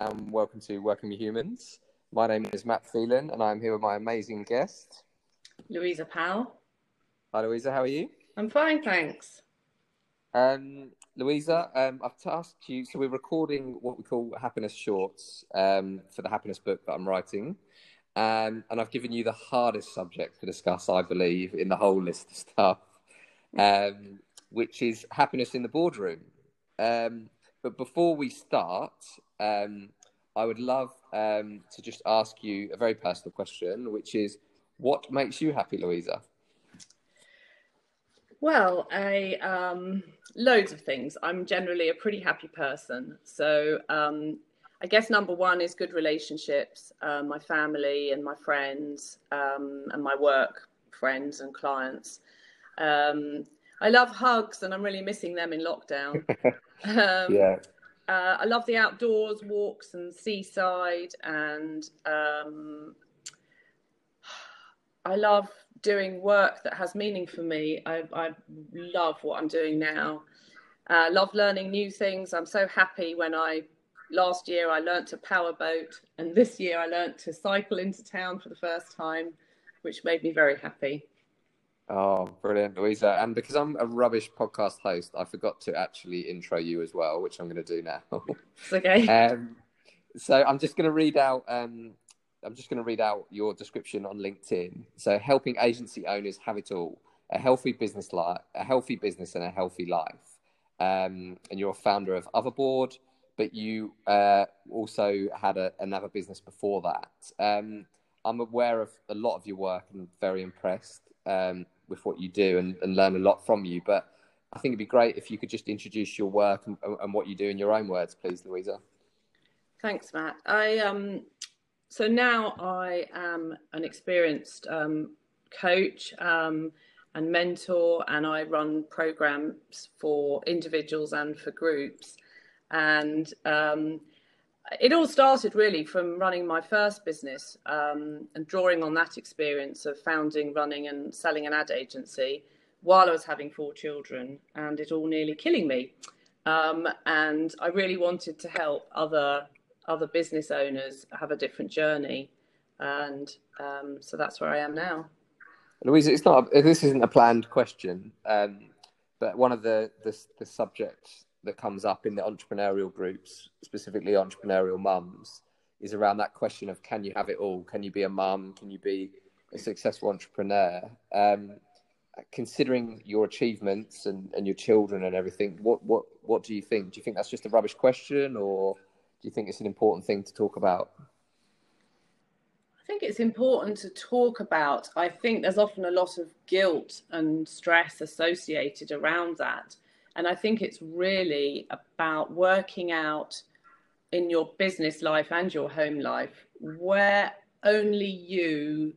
and welcome to Working with Humans. My name is Matt Phelan, and I'm here with my amazing guest, Louisa Powell. Hi, Louisa. How are you? I'm fine, thanks. Um, Louisa, um, I've tasked you. So we're recording what we call happiness shorts um, for the happiness book that I'm writing, um, and I've given you the hardest subject to discuss, I believe, in the whole list of stuff, um, which is happiness in the boardroom. Um, but before we start, um, I would love um, to just ask you a very personal question, which is, what makes you happy, Louisa? Well, I um, loads of things. I'm generally a pretty happy person, so um, I guess number one is good relationships, uh, my family and my friends, um, and my work friends and clients. I love hugs, and I'm really missing them in lockdown. Um, yeah. Uh, I love the outdoors, walks and seaside, and um, I love doing work that has meaning for me. I, I love what I'm doing now. I uh, love learning new things. I'm so happy when I last year I learnt to powerboat, and this year I learnt to cycle into town for the first time, which made me very happy. Oh, brilliant, Louisa. And because I'm a rubbish podcast host, I forgot to actually intro you as well, which I'm going to do now. It's okay. um, so I'm just going to read out. Um, I'm just going to read out your description on LinkedIn. So, helping agency owners have it all: a healthy business life, a healthy business, and a healthy life. Um, and you're a founder of Otherboard, but you uh, also had a, another business before that. Um, I'm aware of a lot of your work and very impressed. Um, with what you do and, and learn a lot from you. But I think it'd be great if you could just introduce your work and, and what you do in your own words, please, Louisa. Thanks, Matt. I um, so now I am an experienced um, coach um, and mentor, and I run programs for individuals and for groups. And um, it all started really from running my first business um, and drawing on that experience of founding, running, and selling an ad agency while I was having four children, and it all nearly killing me. Um, and I really wanted to help other other business owners have a different journey, and um, so that's where I am now. Louisa, it's not. This isn't a planned question, um, but one of the, the the subjects that comes up in the entrepreneurial groups, specifically entrepreneurial mums, is around that question of can you have it all? Can you be a mum? Can you be a successful entrepreneur? Um, considering your achievements and, and your children and everything, what, what, what do you think? Do you think that's just a rubbish question or do you think it's an important thing to talk about? I think it's important to talk about. I think there's often a lot of guilt and stress associated around that. And I think it's really about working out in your business life and your home life where only you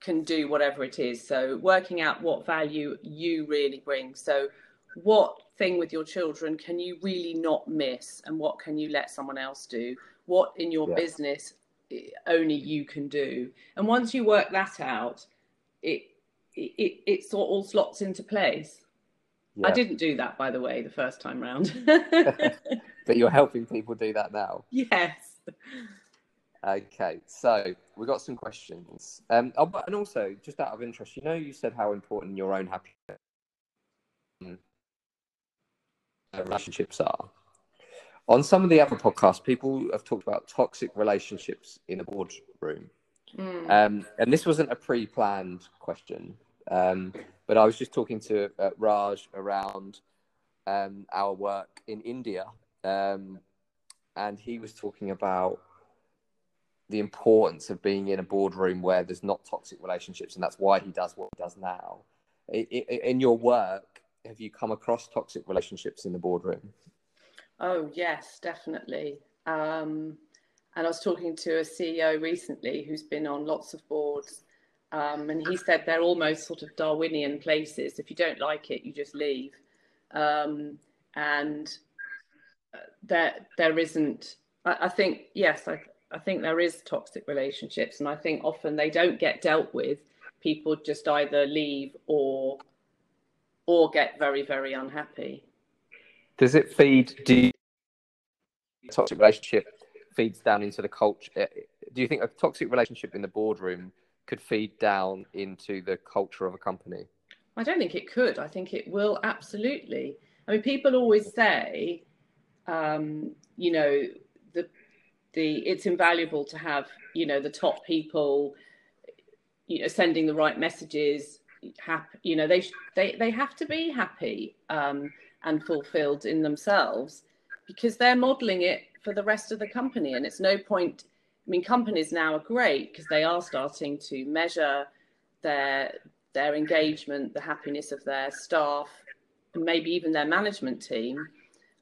can do whatever it is. So, working out what value you really bring. So, what thing with your children can you really not miss, and what can you let someone else do? What in your yeah. business eh, only you can do? And once you work that out, it it, it, it all slots into place. Yeah. I didn't do that, by the way, the first time round. but you're helping people do that now. Yes. Okay, so we've got some questions. Um, oh, and also, just out of interest, you know, you said how important your own happiness relationships are. On some of the other podcasts, people have talked about toxic relationships in a boardroom. Mm. Um, and this wasn't a pre-planned question. Um, but I was just talking to uh, Raj around um, our work in India, um, and he was talking about the importance of being in a boardroom where there's not toxic relationships, and that's why he does what he does now. In your work, have you come across toxic relationships in the boardroom? Oh yes, definitely. Um, and I was talking to a CEO recently who's been on lots of boards um, and he said they're almost sort of Darwinian places. If you don't like it, you just leave. Um, and uh, there, there isn't. I, I think yes, I, I think there is toxic relationships, and I think often they don't get dealt with. People just either leave or, or get very, very unhappy. Does it feed? Do you, toxic relationship feeds down into the culture. Eh, do you think a toxic relationship in the boardroom could feed down into the culture of a company? I don't think it could. I think it will absolutely. I mean, people always say, um, you know, the the it's invaluable to have you know the top people, you know, sending the right messages. Happy, you know, they they they have to be happy um, and fulfilled in themselves because they're modeling it for the rest of the company, and it's no point. I mean, companies now are great because they are starting to measure their their engagement, the happiness of their staff, and maybe even their management team.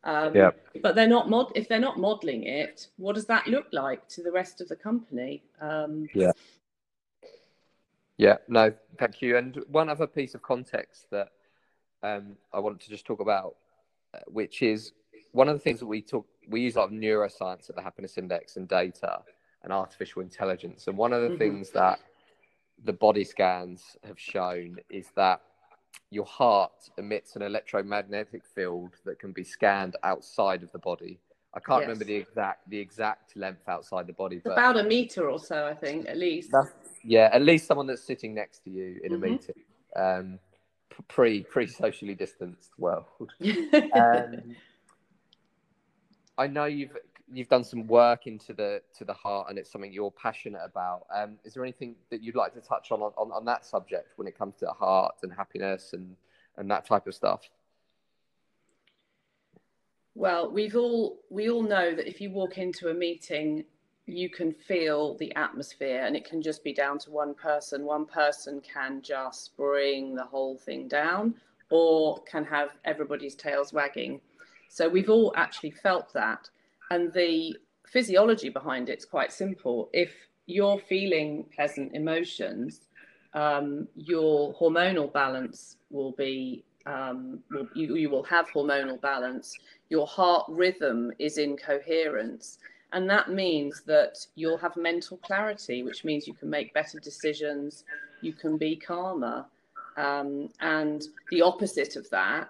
Um, yeah. But they're not mod. If they're not modelling it, what does that look like to the rest of the company? Um, yeah. Yeah. No, thank you. And one other piece of context that um, I wanted to just talk about, uh, which is one of the things that we talk. We use a lot of neuroscience at the Happiness Index and data and artificial intelligence. And one of the mm-hmm. things that the body scans have shown is that your heart emits an electromagnetic field that can be scanned outside of the body. I can't yes. remember the exact the exact length outside the body, but about a meter or so, I think, at least. yeah, at least someone that's sitting next to you in mm-hmm. a meeting, um, pre pre socially distanced world. um, I know you've you've done some work into the to the heart and it's something you're passionate about. Um, is there anything that you'd like to touch on, on on that subject when it comes to heart and happiness and and that type of stuff? Well we've all we all know that if you walk into a meeting you can feel the atmosphere and it can just be down to one person. One person can just bring the whole thing down or can have everybody's tails wagging. So we've all actually felt that and the physiology behind it's quite simple. If you're feeling pleasant emotions, um, your hormonal balance will be um, you, you will have hormonal balance. Your heart rhythm is in coherence. And that means that you'll have mental clarity, which means you can make better decisions, you can be calmer. Um, and the opposite of that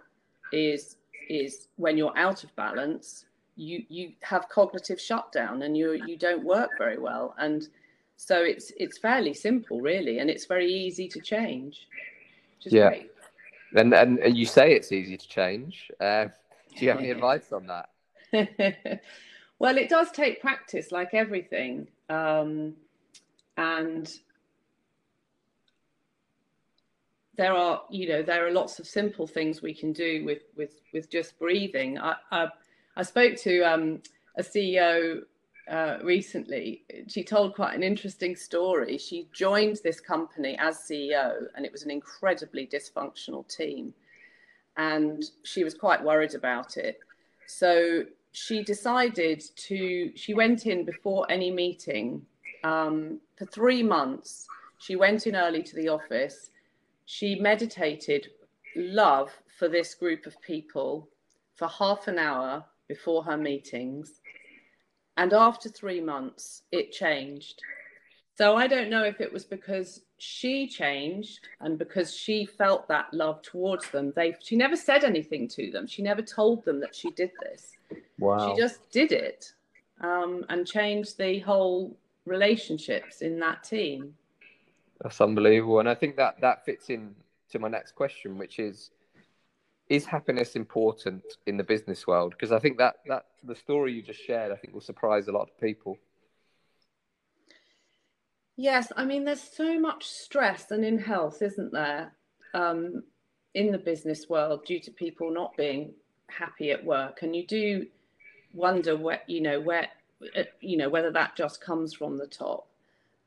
is is when you're out of balance, you you have cognitive shutdown and you you don't work very well. And so it's it's fairly simple really and it's very easy to change. Yeah. great. and and you say it's easy to change. Uh, do you have any advice on that? Well it does take practice like everything. Um, and there are you know there are lots of simple things we can do with with with just breathing. I, I I spoke to um, a CEO uh, recently. She told quite an interesting story. She joined this company as CEO, and it was an incredibly dysfunctional team. And she was quite worried about it. So she decided to, she went in before any meeting um, for three months. She went in early to the office. She meditated love for this group of people for half an hour before her meetings. And after three months, it changed. So I don't know if it was because she changed and because she felt that love towards them. They she never said anything to them. She never told them that she did this. Wow. She just did it um, and changed the whole relationships in that team. That's unbelievable, and I think that that fits in to my next question, which is is happiness important in the business world? Because I think that that the story you just shared, I think, will surprise a lot of people. Yes, I mean, there's so much stress and in health, isn't there, um, in the business world due to people not being happy at work, and you do wonder what you know where uh, you know whether that just comes from the top.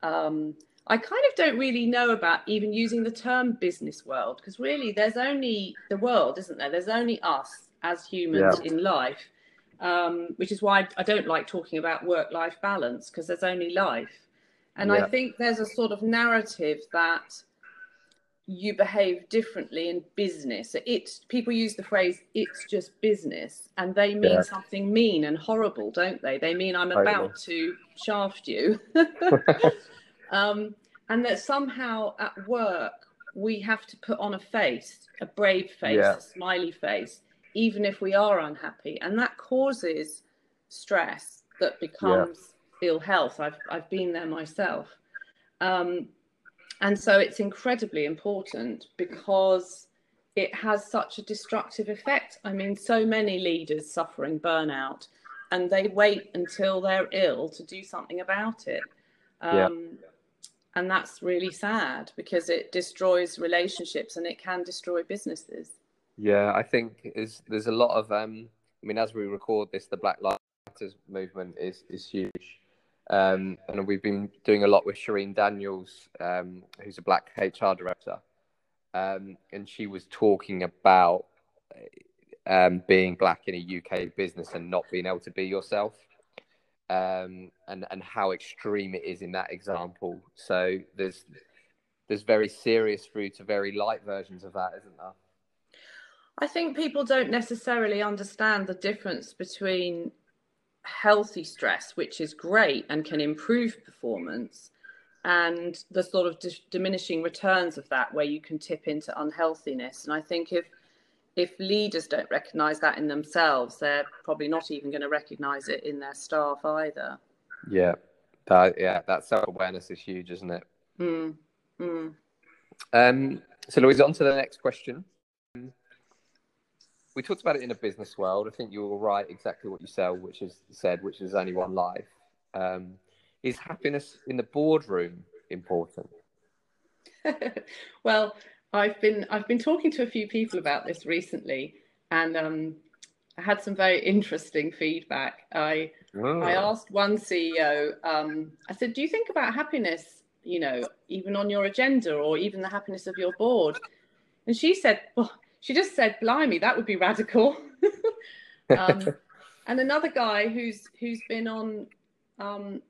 Um, I kind of don't really know about even using the term business world because really there's only the world, isn't there? There's only us as humans yeah. in life, um, which is why I don't like talking about work life balance because there's only life. And yeah. I think there's a sort of narrative that you behave differently in business. It people use the phrase "it's just business," and they mean yeah. something mean and horrible, don't they? They mean I'm about to shaft you. Um, and that somehow at work we have to put on a face, a brave face, yeah. a smiley face, even if we are unhappy. And that causes stress that becomes ill health. I've I've been there myself, um, and so it's incredibly important because it has such a destructive effect. I mean, so many leaders suffering burnout, and they wait until they're ill to do something about it. Um, yeah. And that's really sad because it destroys relationships and it can destroy businesses. Yeah, I think is there's a lot of um, I mean, as we record this, the Black Lives matters movement is is huge, um, and we've been doing a lot with Shereen Daniels, um, who's a Black HR director, um, and she was talking about um, being black in a UK business and not being able to be yourself, um, and and how extreme it is in that example. So there's there's very serious through to very light versions of that, isn't there? I think people don't necessarily understand the difference between healthy stress, which is great and can improve performance, and the sort of di- diminishing returns of that, where you can tip into unhealthiness. And I think if if leaders don't recognize that in themselves, they're probably not even going to recognize it in their staff either. Yeah, that yeah, that self awareness is huge, isn't it? Mm. Mm. Um, so, Louise, on to the next question we talked about it in a business world. I think you were right exactly what you sell, which is said, which is only one life. Um, is happiness in the boardroom important? well, I've been I've been talking to a few people about this recently, and um, I had some very interesting feedback. I oh. I asked one CEO. Um, I said, "Do you think about happiness? You know, even on your agenda, or even the happiness of your board?" And she said, "Well." she just said, "Blimey, that would be radical." um, and another guy who's who's been on um,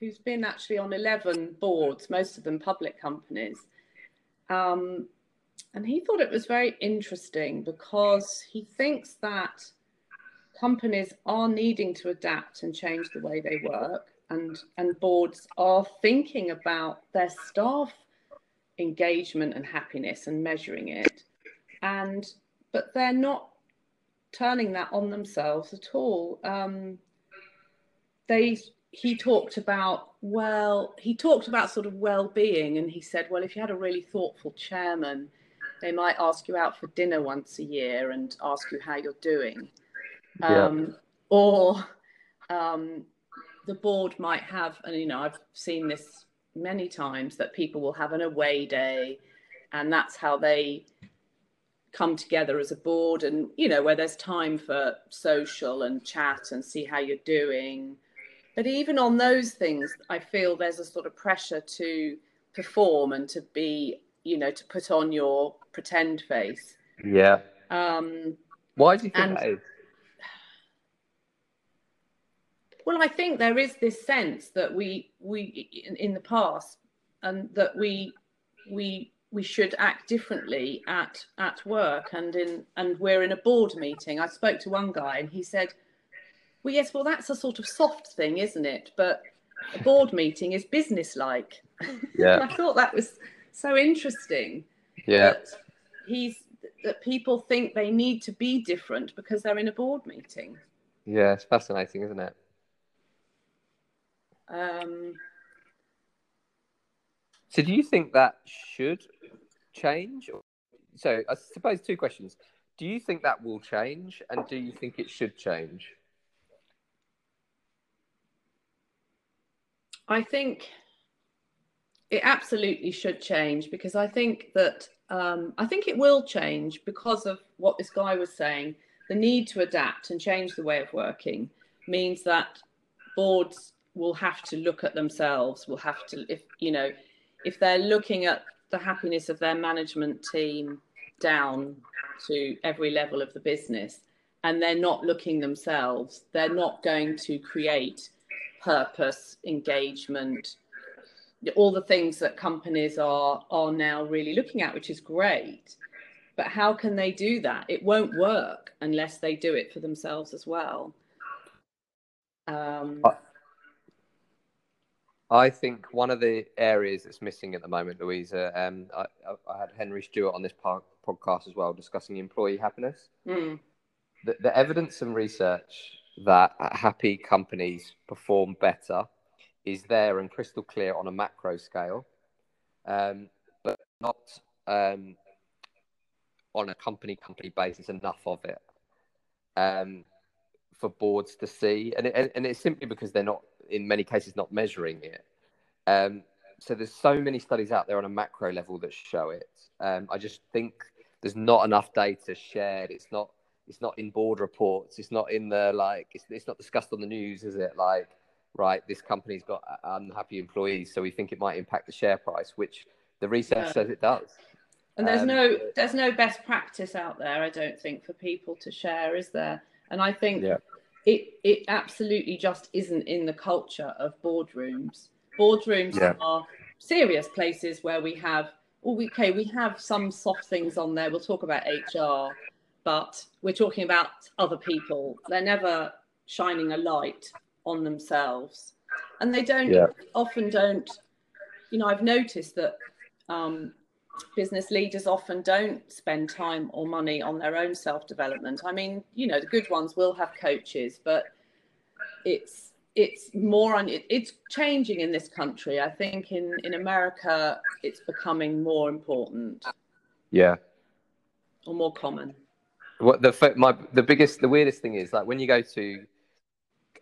who's been actually on eleven boards, most of them public companies, um, and he thought it was very interesting because he thinks that companies are needing to adapt and change the way they work, and and boards are thinking about their staff engagement and happiness and measuring it and but they're not turning that on themselves at all. Um, they he talked about well he talked about sort of well-being and he said well if you had a really thoughtful chairman they might ask you out for dinner once a year and ask you how you're doing yeah. um, or um, the board might have and you know i've seen this many times that people will have an away day and that's how they come together as a board and you know where there's time for social and chat and see how you're doing but even on those things i feel there's a sort of pressure to perform and to be you know to put on your pretend face. Yeah. Um why do you think and, that is? Well i think there is this sense that we we in, in the past and that we we we should act differently at at work and in and we're in a board meeting. I spoke to one guy and he said well yes well that's a sort of soft thing isn't it? But a board meeting is business like yeah. I thought that was so interesting yeah that he's that people think they need to be different because they're in a board meeting yeah it's fascinating isn't it um so do you think that should change? So I suppose two questions. Do you think that will change, and do you think it should change? I think it absolutely should change because I think that um, I think it will change because of what this guy was saying. The need to adapt and change the way of working means that boards will have to look at themselves. Will have to, if you know, if they're looking at the happiness of their management team down to every level of the business and they're not looking themselves they're not going to create purpose engagement all the things that companies are are now really looking at which is great but how can they do that it won't work unless they do it for themselves as well um, I think one of the areas that's missing at the moment, Louisa, um, I, I, had Henry Stewart on this podcast as well discussing employee happiness. Mm. The, the, evidence and research that happy companies perform better is there and crystal clear on a macro scale, um, but not um, on a company company basis enough of it um, for boards to see, and it, and it's simply because they're not in many cases not measuring it. Um, so there's so many studies out there on a macro level that show it. Um, I just think there's not enough data shared. It's not it's not in board reports. It's not in the like. It's, it's not discussed on the news, is it? Like, right, this company's got unhappy employees, so we think it might impact the share price, which the research yeah. says it does. And there's um, no there's no best practice out there, I don't think, for people to share, is there? And I think yeah. it it absolutely just isn't in the culture of boardrooms. Boardrooms yeah. are serious places where we have okay, we have some soft things on there. We'll talk about HR, but we're talking about other people. They're never shining a light on themselves, and they don't yeah. often don't. You know, I've noticed that um, business leaders often don't spend time or money on their own self development. I mean, you know, the good ones will have coaches, but it's it's more on it, it's changing in this country. I think in in America, it's becoming more important. Yeah. Or more common. What the my the biggest the weirdest thing is like when you go to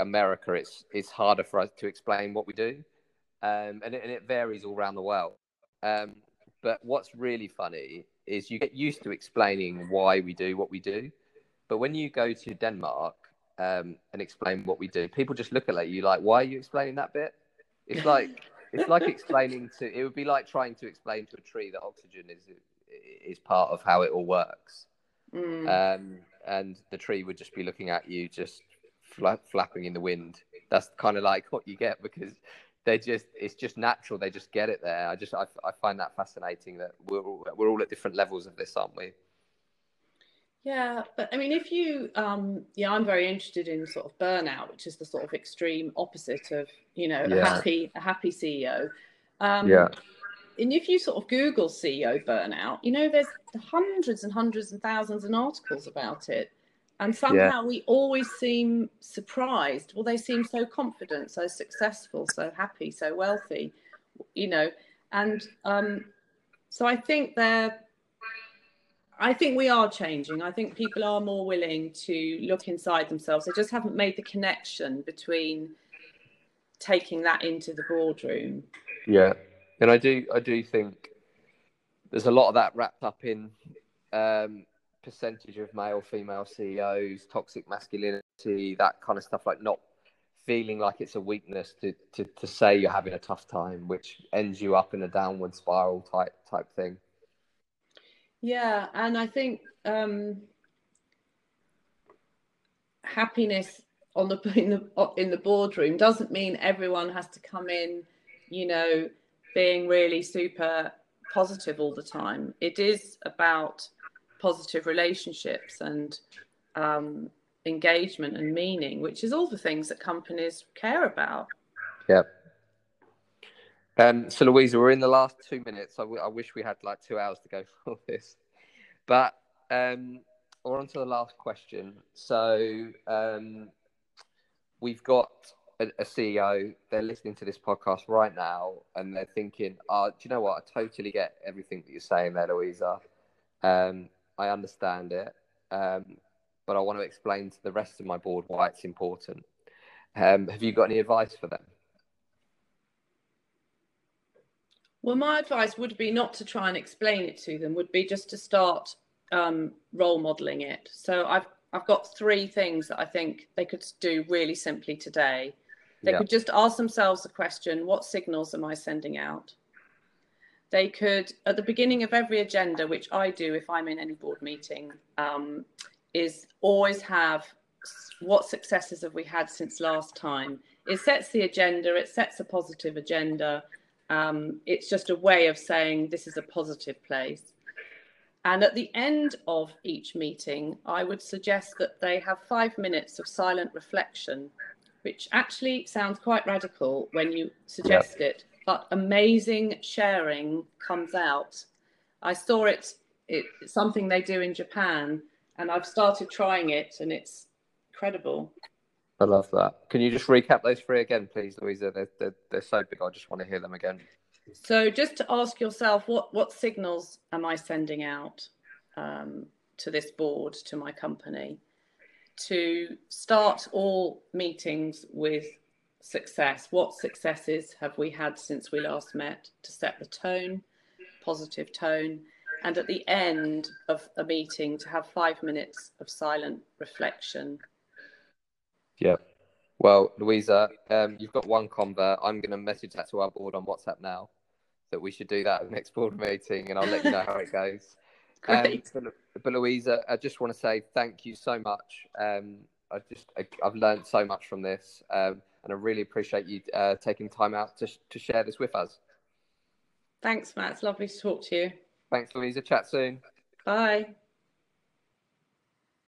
America, it's it's harder for us to explain what we do, um, and it, and it varies all around the world. Um, but what's really funny is you get used to explaining why we do what we do. But when you go to Denmark um, and explain what we do, people just look at you like, why are you explaining that bit? It's like it's like explaining to it would be like trying to explain to a tree that oxygen is is part of how it all works. Mm. Um, and the tree would just be looking at you, just flapping in the wind. That's kind of like what you get because they just it's just natural. They just get it there. I just i, I find that fascinating that we're, we're all at different levels of this aren't we? Yeah but i mean if you um yeah i'm very interested in sort of burnout which is the sort of extreme opposite of you know yeah. a happy a happy ceo um yeah. and if you sort of google ceo burnout you know there's hundreds and hundreds and thousands of articles about it and somehow yeah. we always seem surprised. Well they seem so confident so successful so happy so wealthy you know. And um, so i think they're i think we are changing. I think people are more willing to look inside themselves. They just haven't made the connection between taking that into the boardroom. Yeah. And i do i do think there's a lot of that wrapped up in um, percentage of male female CEOs, toxic masculinity, that kind of stuff, like not feeling like it's a weakness to, to, to say you're having a tough time, which ends you up in a downward spiral type type thing. Yeah, and I think um, happiness on the in the in the boardroom doesn't mean everyone has to come in, you know, being really super positive all the time. It is about positive relationships and um, engagement and meaning, which is all the things that companies care about. Yeah. Um, so, Louisa, we're in the last two minutes. I, w- I wish we had like two hours to go for this. But um, we're on to the last question. So, um, we've got a, a, CEO, they're listening to this podcast right now and they're thinking, oh, do you know what? I totally get everything that you're saying there, Louisa. Um, I understand it, um, but I want to explain to the rest of my board why it's important. Um, have you got any advice for them? Well, my advice would be not to try and explain it to them. Would be just to start um, role modeling it. So I've I've got three things that I think they could do really simply today. They yeah. could just ask themselves the question: What signals am I sending out? They could, at the beginning of every agenda, which I do if I'm in any board meeting, um, is always have what successes have we had since last time. It sets the agenda, it sets a positive agenda. Um, it's just a way of saying this is a positive place. And at the end of each meeting, I would suggest that they have five minutes of silent reflection, which actually sounds quite radical when you suggest yep. it but amazing sharing comes out. I saw it, it, it's something they do in Japan, and I've started trying it, and it's incredible. I love that. Can you just recap those three again, please, Louisa? They're, they're, they're so big. I just want to hear them again. So, just to ask yourself, what, what signals am I sending out um, to this board, to my company, to start all meetings with success? What successes have we had since we last met to set the tone, positive tone? And at the end of a meeting, to have five minutes of silent reflection yeah. Well, Louisa, um, you've got one convert. I'm going to message that to our board on WhatsApp now that we should do that at the next board meeting, and I'll let you know how it goes. Great. Um, but, but, Louisa, I just want to say thank you so much. Um, I just I, have learned so much from this, um, and I really appreciate you uh, taking time out to to share this with us. Thanks, Matt. It's lovely to talk to you. Thanks, Louisa. Chat soon. Bye.